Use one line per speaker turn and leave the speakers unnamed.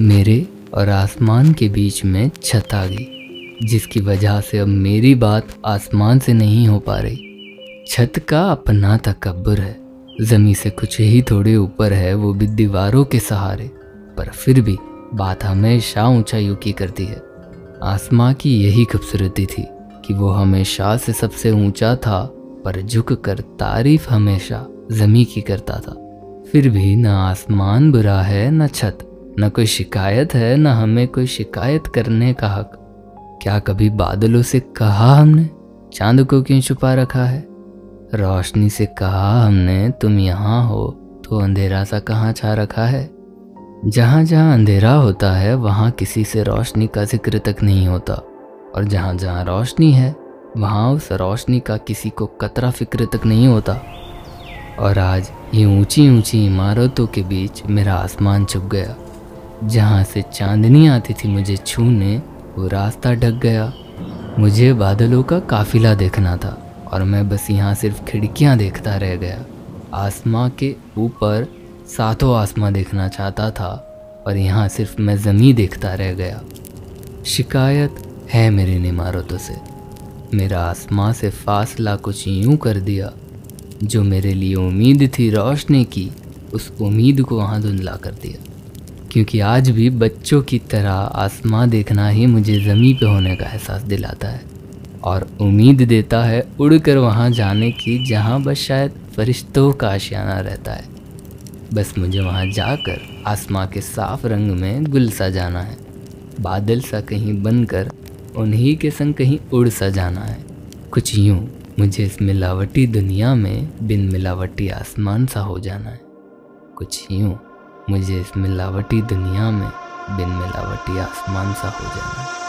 मेरे और आसमान के बीच में छत आ गई, जिसकी वजह से अब मेरी बात आसमान से नहीं हो पा रही। छत का अपना तकबर है। जमी से कुछ ही थोड़े ऊपर है, वो भी दीवारों के सहारे, पर फिर भी बात हमेशा ऊंचाइयों की करती है। आसमां की यही खूबसूरती थी कि वो हमेशा से सबसे ऊँचा था, पर झुक कर तारीफ़ हमेशा जमी की करता था। फिर भी न आसमान बुरा है, न छत। न कोई शिकायत है, न हमें कोई शिकायत करने का हक। क्या कभी बादलों से कहा हमने चाँद को क्यों छुपा रखा है? रोशनी से कहा हमने, तुम यहाँ हो तो अंधेरा सा कहाँ छा रखा है? जहाँ जहाँ अंधेरा होता है, वहाँ किसी से रोशनी का ज़िक्र तक नहीं होता। और जहाँ जहाँ रोशनी है, वहाँ उस रोशनी का किसी को कतरा फ़िक्र तक नहीं होता। और आज ये ऊँची ऊँची इमारतों के बीच मेरा आसमान छुप गया। जहाँ से चांदनी आती थी मुझे छूने, वो रास्ता ढक गया। मुझे बादलों का काफिला देखना था और मैं बस यहाँ सिर्फ़ खिड़कियाँ देखता रह गया। आसमां के ऊपर सातों आसमां देखना चाहता था और यहाँ सिर्फ़ मैं ज़मी देखता रह गया। शिकायत है मेरी इमारतों से। मेरा आसमां से फासला कुछ यूँ कर दिया, जो मेरे लिए उम्मीद थी रोशनी की, उस उम्मीद को वहाँ धुंधला कर दिया। क्योंकि आज भी बच्चों की तरह आसमां देखना ही मुझे ज़मी पे होने का एहसास दिलाता है और उम्मीद देता है उड़कर वहाँ जाने की, जहाँ बस शायद फरिश्तों का आशियाना रहता है। बस मुझे वहाँ जाकर आसमां के साफ़ रंग में गुल सा जाना है। बादल सा कहीं बनकर, उन्हीं के संग कहीं उड़ सा जाना है। कुछ यूँ मुझे इस मिलावटी दुनिया में बिन मिलावटी आसमान सा हो जाना है। कुछ यूँ मुझे इस मिलावटी दुनिया में बिन मिलावटी आसमान सा हो जाना।